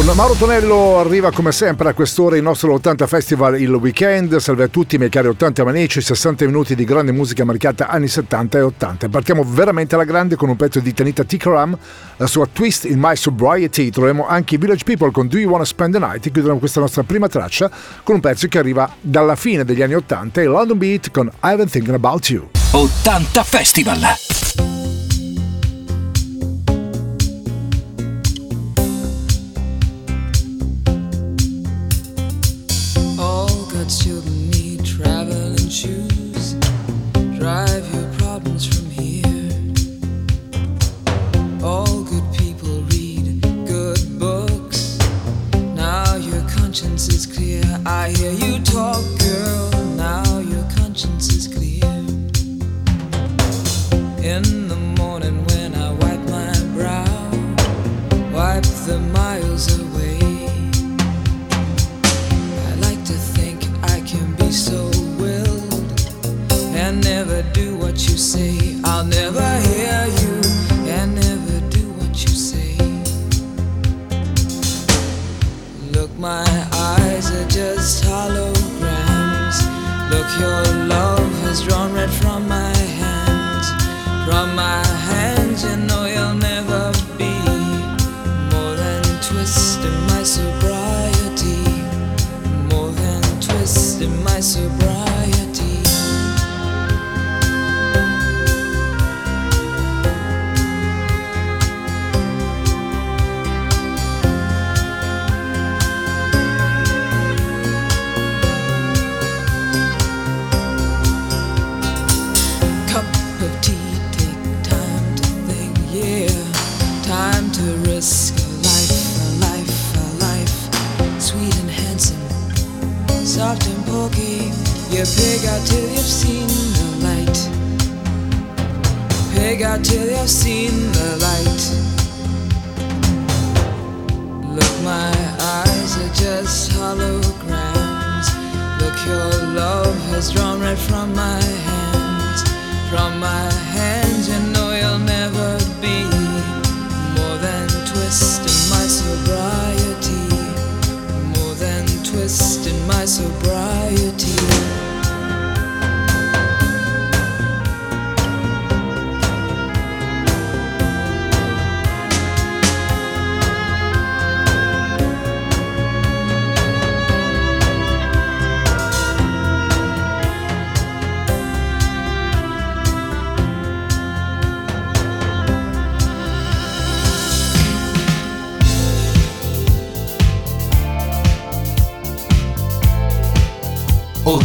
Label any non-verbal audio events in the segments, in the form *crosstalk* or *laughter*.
Con Mauro Tonello arriva come sempre a quest'ora il nostro 80 Festival il weekend. Salve a tutti miei cari 80 manici, 60 minuti di grande musica marcata anni 70 e 80. Partiamo veramente alla grande con un pezzo di Tanita Tikaram, la sua Twist in My Sobriety. Troviamo anche i Village People con Do You Wanna Spend the Night e chiuderemo questa nostra prima traccia con un pezzo che arriva dalla fine degli anni 80 e London Beat con I've been thinking about you. 80 Festival. I hear you talk, girl. Now your conscience is clear. In the morning when I wipe my brow, wipe the. my eyes are just holograms. Look, your love has drawn right from my hands. From my hands, you know you'll never be more than twisting my sobriety. More than twisting my sobriety.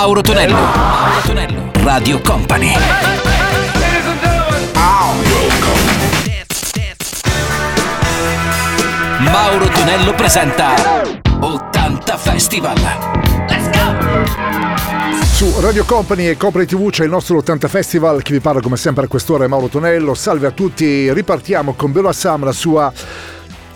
Mauro Tonello. Mauro Tonello. Radio Company. Mauro Tonello presenta 80 Festival. Let's go! Su Radio Company e Company TV c'è il nostro 80 Festival che vi parla come sempre a quest'ora è Mauro Tonello. Salve a tutti, ripartiamo con Bella Sam, la sua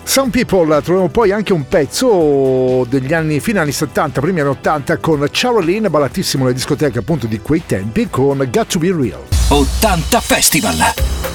Some People troviamo poi anche un pezzo degli anni fine anni 70, primi anni 80 con Charlene, ballatissimo nelle discoteche appunto di quei tempi con Got to Be Real. 80 Festival.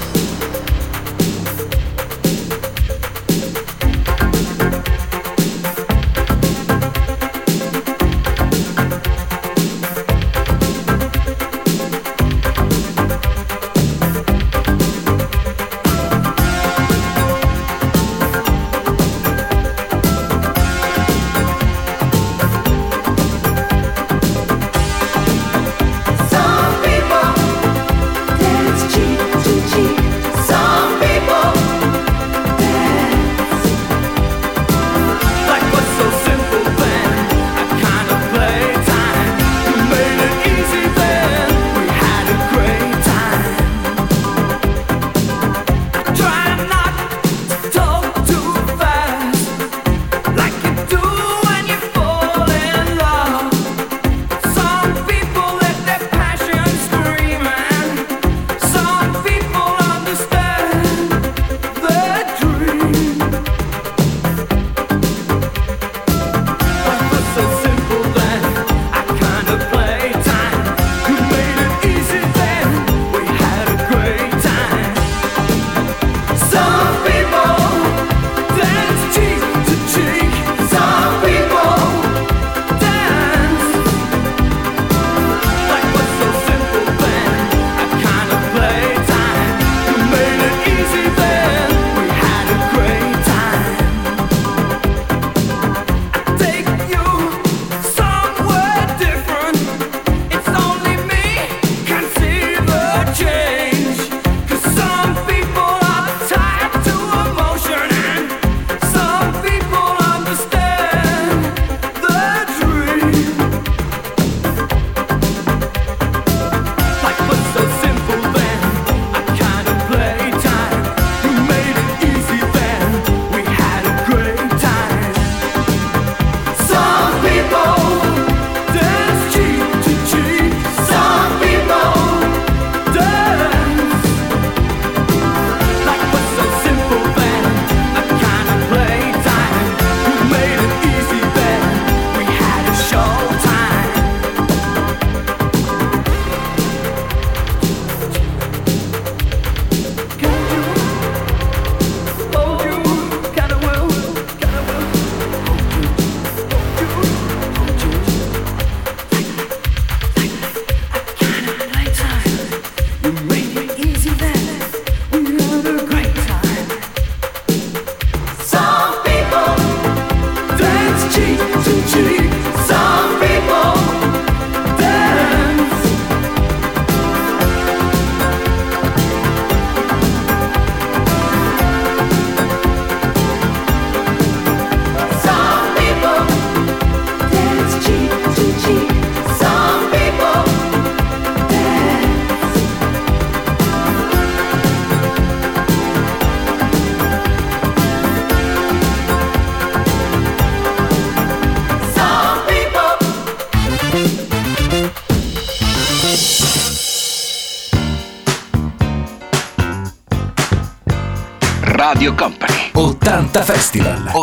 80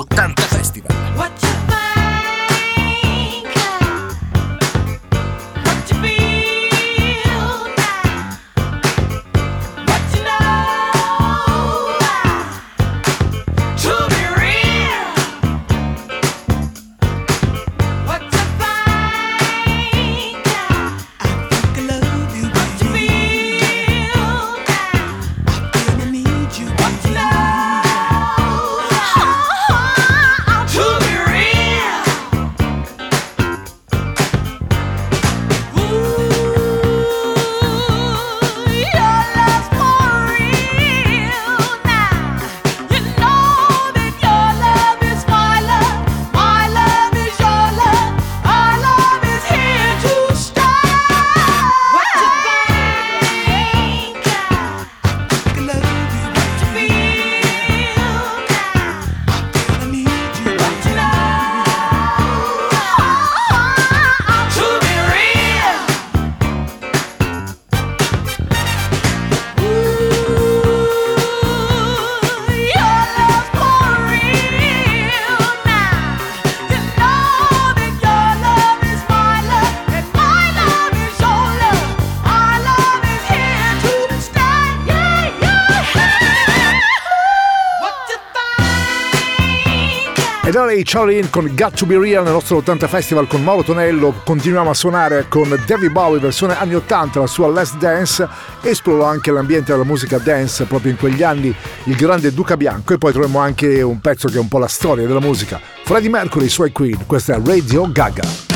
Ray Charlene con Got to Be Real nel nostro 80 Festival con Mauro Tonello. Continuiamo a suonare con David Bowie, versione anni 80, la sua Last Dance. Esploro anche l'ambiente della musica dance proprio in quegli anni, il grande Duca Bianco. E poi troviamo anche un pezzo che è un po' la storia della musica. Freddie Mercury, i suoi Queen. Questa è Radio Gaga.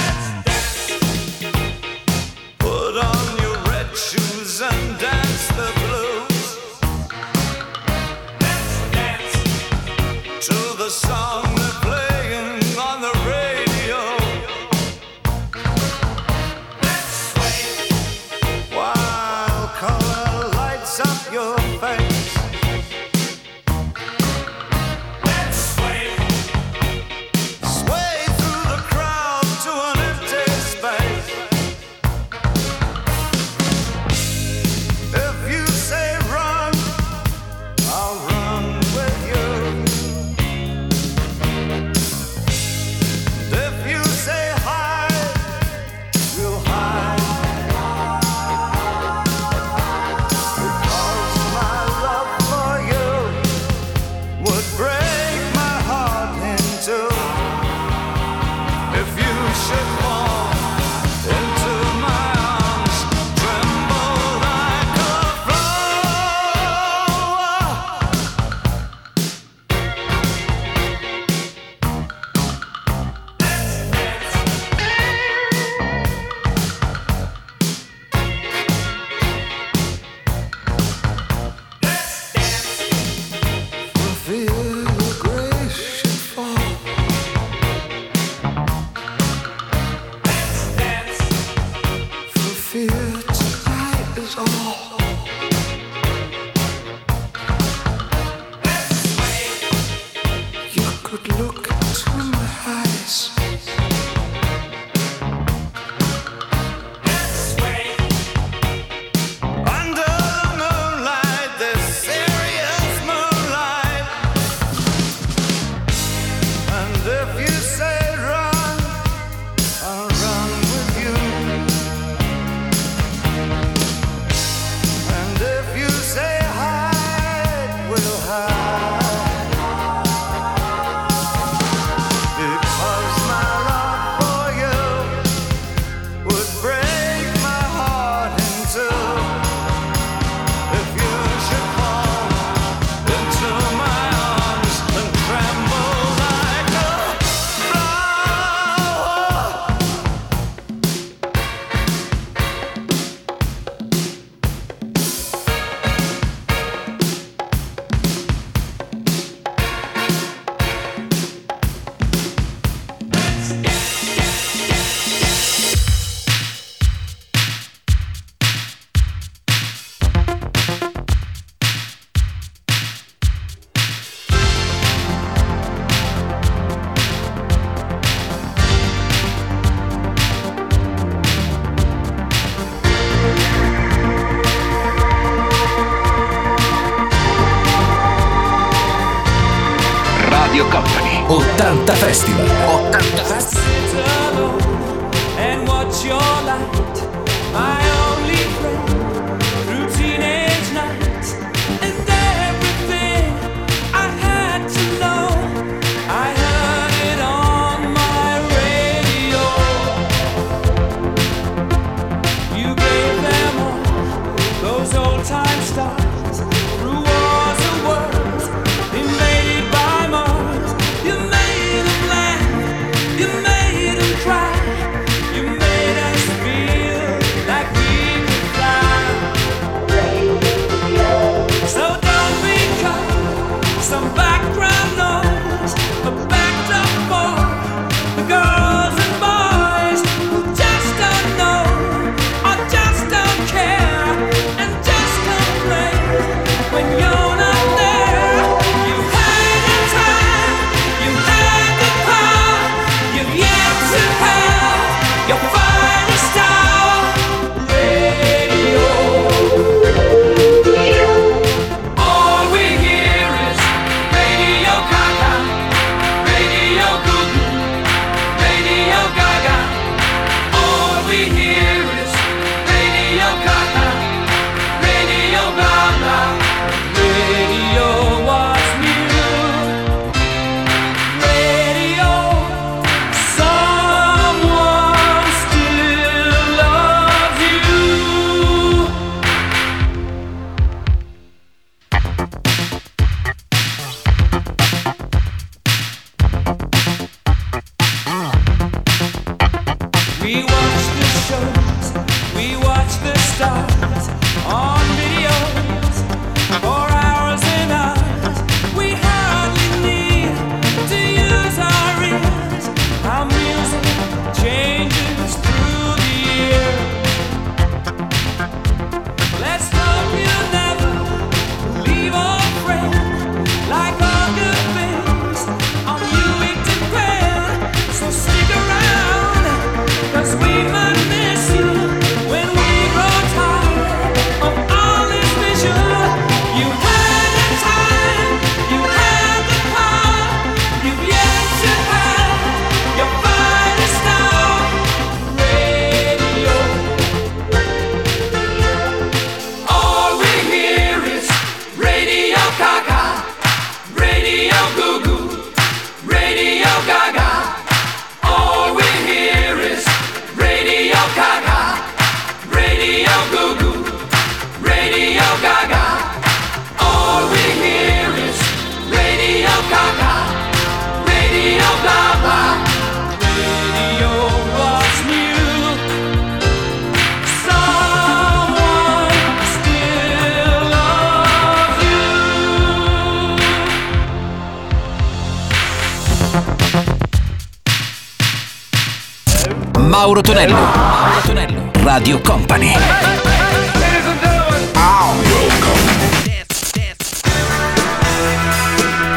Mauro Tonello. Mauro Tonello. Radio Company.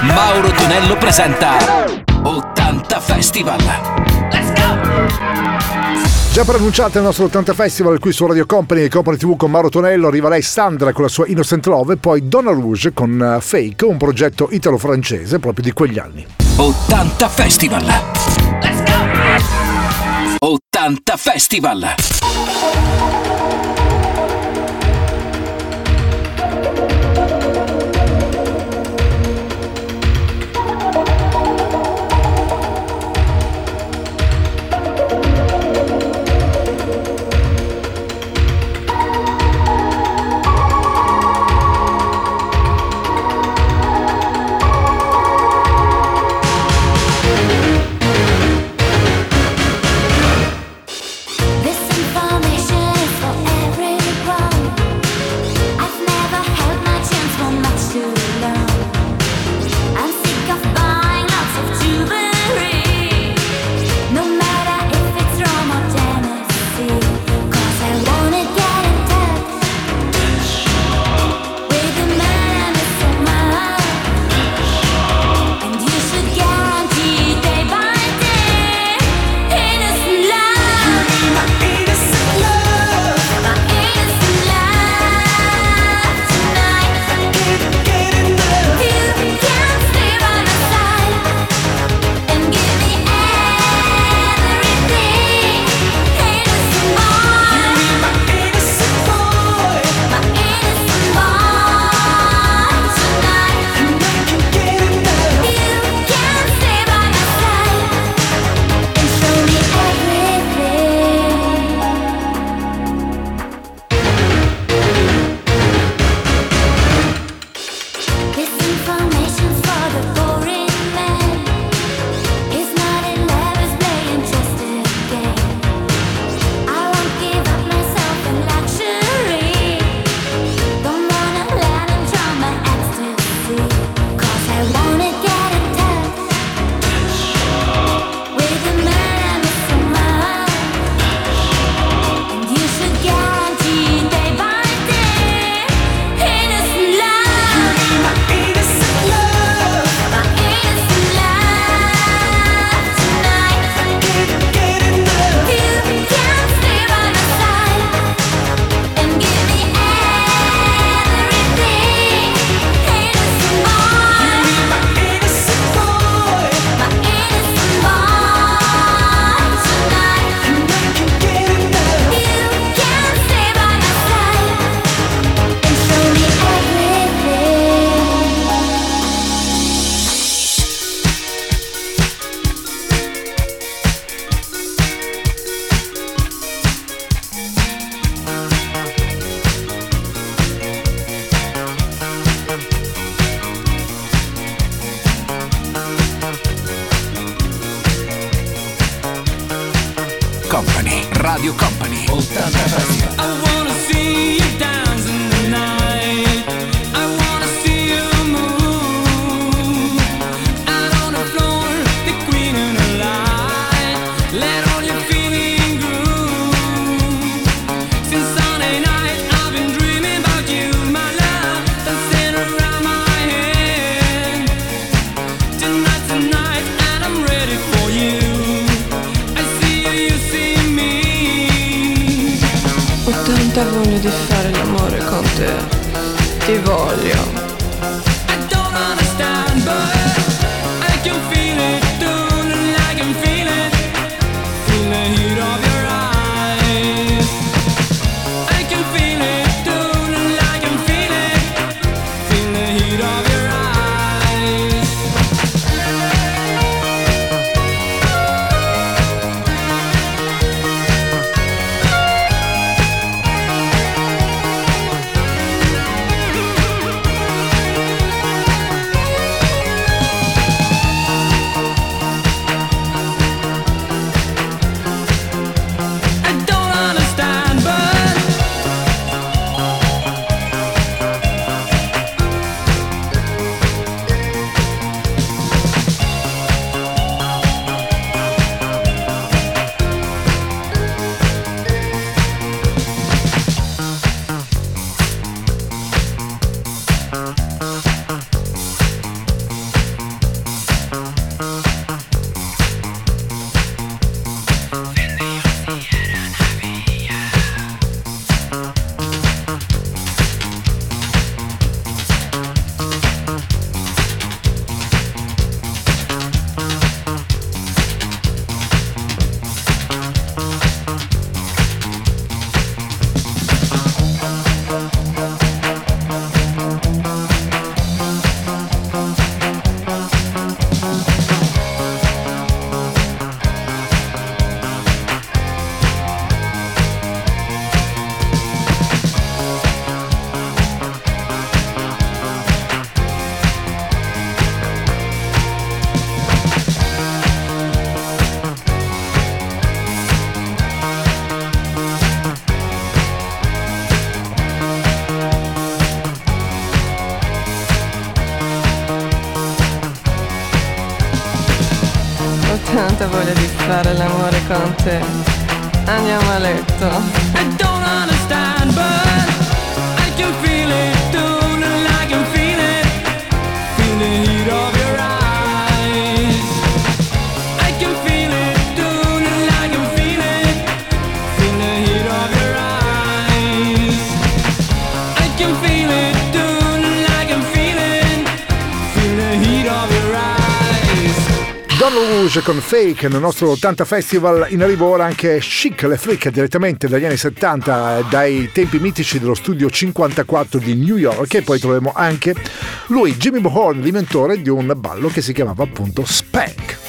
Mauro Tonello presenta 80 Festival. Let's go! Già pronunciate il nostro 80 Festival qui su Radio Company e Company TV con Mauro Tonello, arriva lei Sandra con la sua Innocent Love e poi Donna Rouge con eh, Fake, un progetto italo-francese proprio di quegli anni. 80 Festival. Let's go! 80 Festival. tanta voglia di fare l'amore con te. Andiamo a letto. I don't understand but I can feel it. Rouge con Fake nel nostro 80 Festival. In arrivo ora anche Chic, le freak direttamente dagli anni 70, dai tempi mitici dello studio 54 di New York. E poi troviamo anche lui, Jimmy Bohorn, l'inventore di un ballo che si chiamava appunto Spank.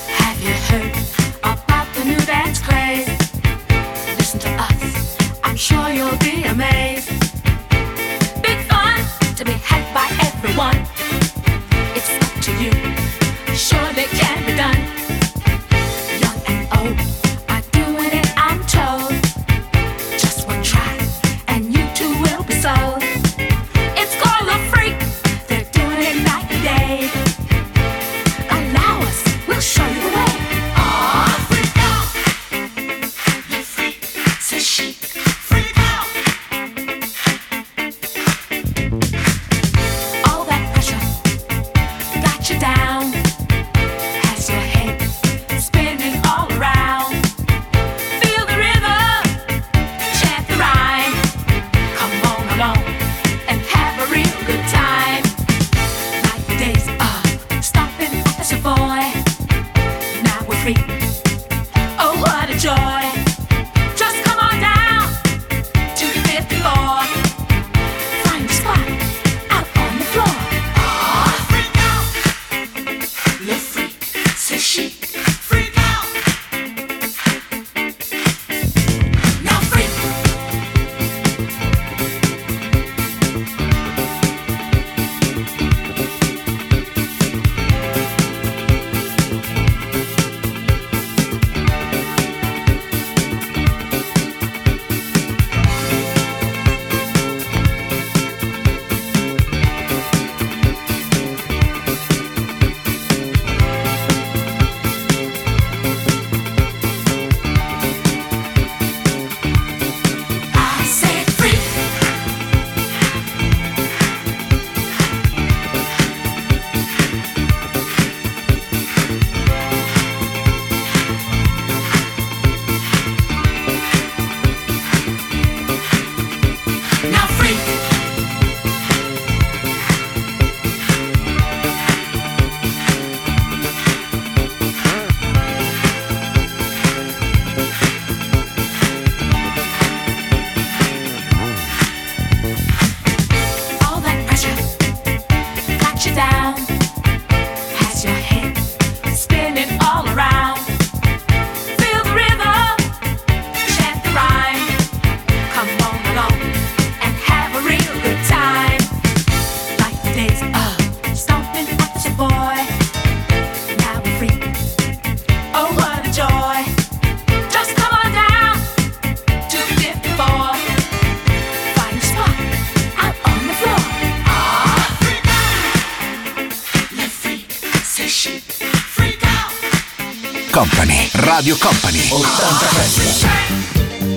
Company, Radio Company, 80 Festival.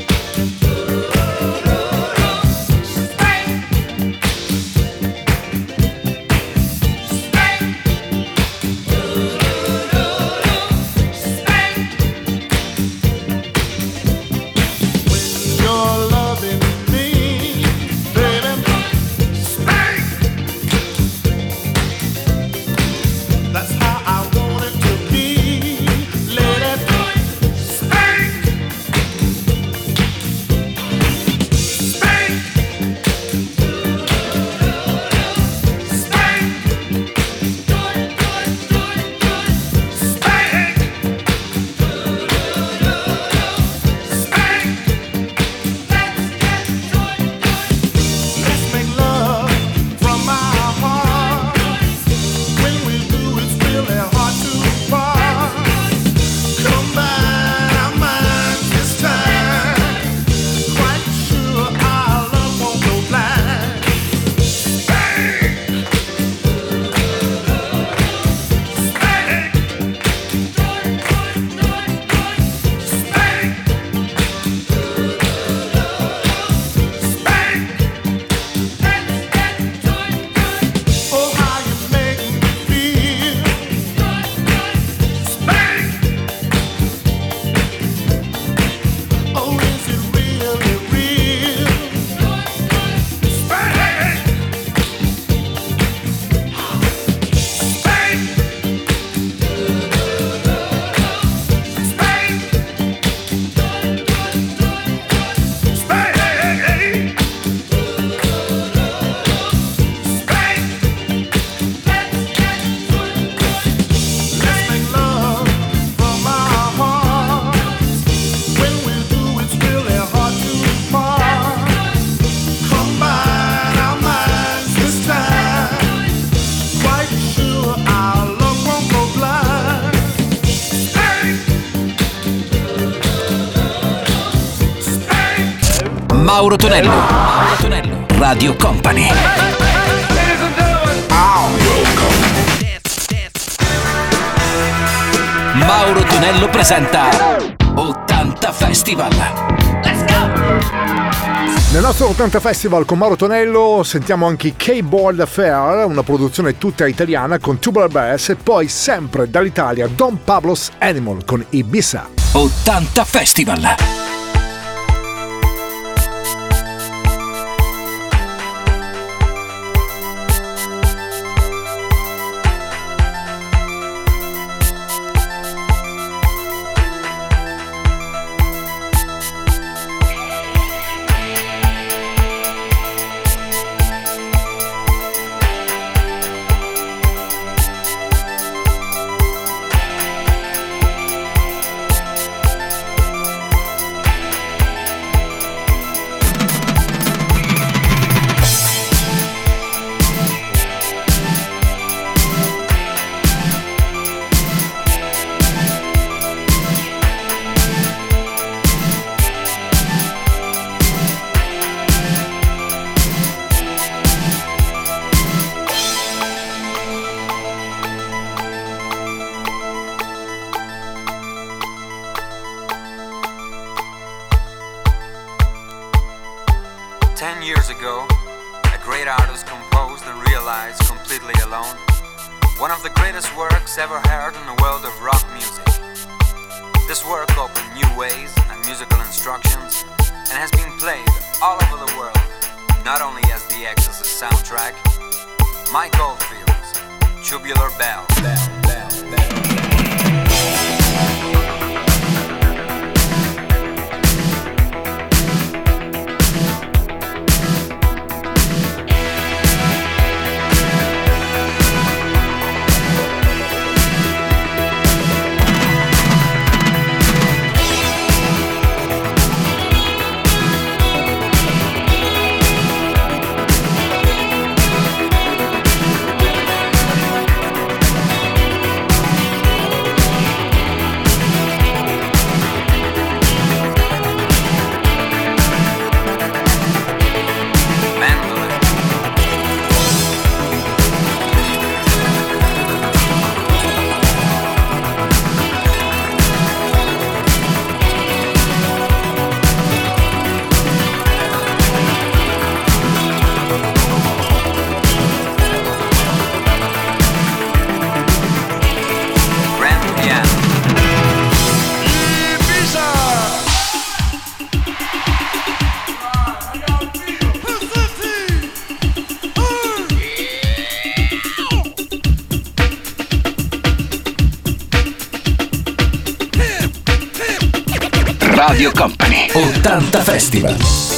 Mauro Tonello, Mauro Tonello, Radio Company. Mauro Tonello presenta 80 Festival. Nel nostro 80 Festival con Mauro Tonello sentiamo anche K-Board Affair, una produzione tutta italiana con Tubular Bass e poi sempre dall'Italia Don Pablo's Animal con Ibiza. 80 Festival. Years ago, a great artist composed and realized completely alone one of the greatest works ever heard in the world of rock music. This work opened new ways and musical instructions and has been played all over the world, not only as the Exorcist soundtrack, Mike Oldfield's Tubular Bell. Bell, Bell, Bell. 80 Festival.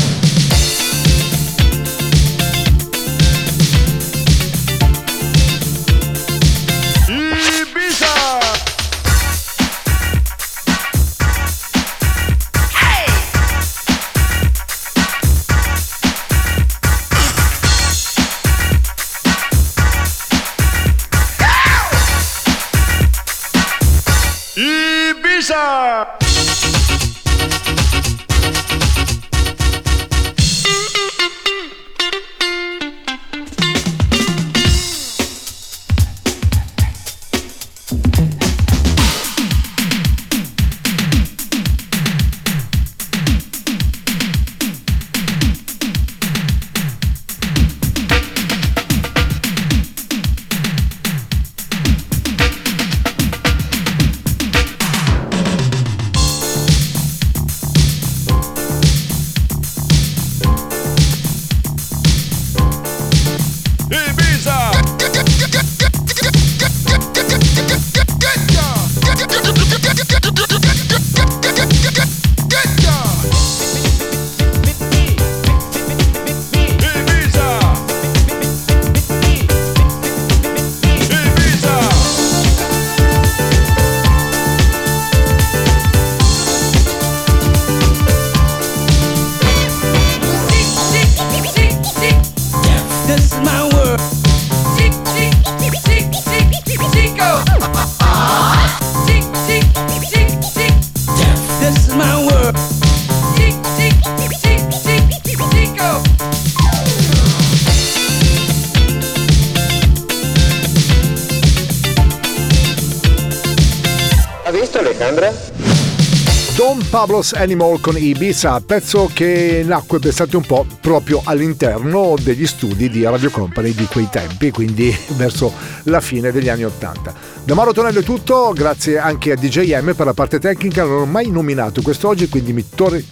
Pablo's Animal con Ibiza, pezzo che nacque pensate un po' proprio all'interno degli studi di Radio Company di quei tempi, quindi *laughs* verso la fine degli anni Ottanta. Da Mauro Tonello è tutto, grazie anche a DJM per la parte tecnica, non ho mai nominato quest'oggi, quindi mi tor-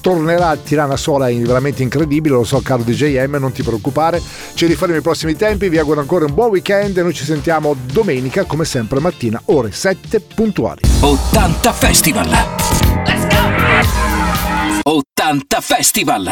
tornerà a Tirana Sola in- veramente incredibile, lo so caro DJM, non ti preoccupare, ci rifaremo i prossimi tempi, vi auguro ancora un buon weekend e noi ci sentiamo domenica come sempre mattina ore 7 puntuali. 80 Festival. 80 Festival.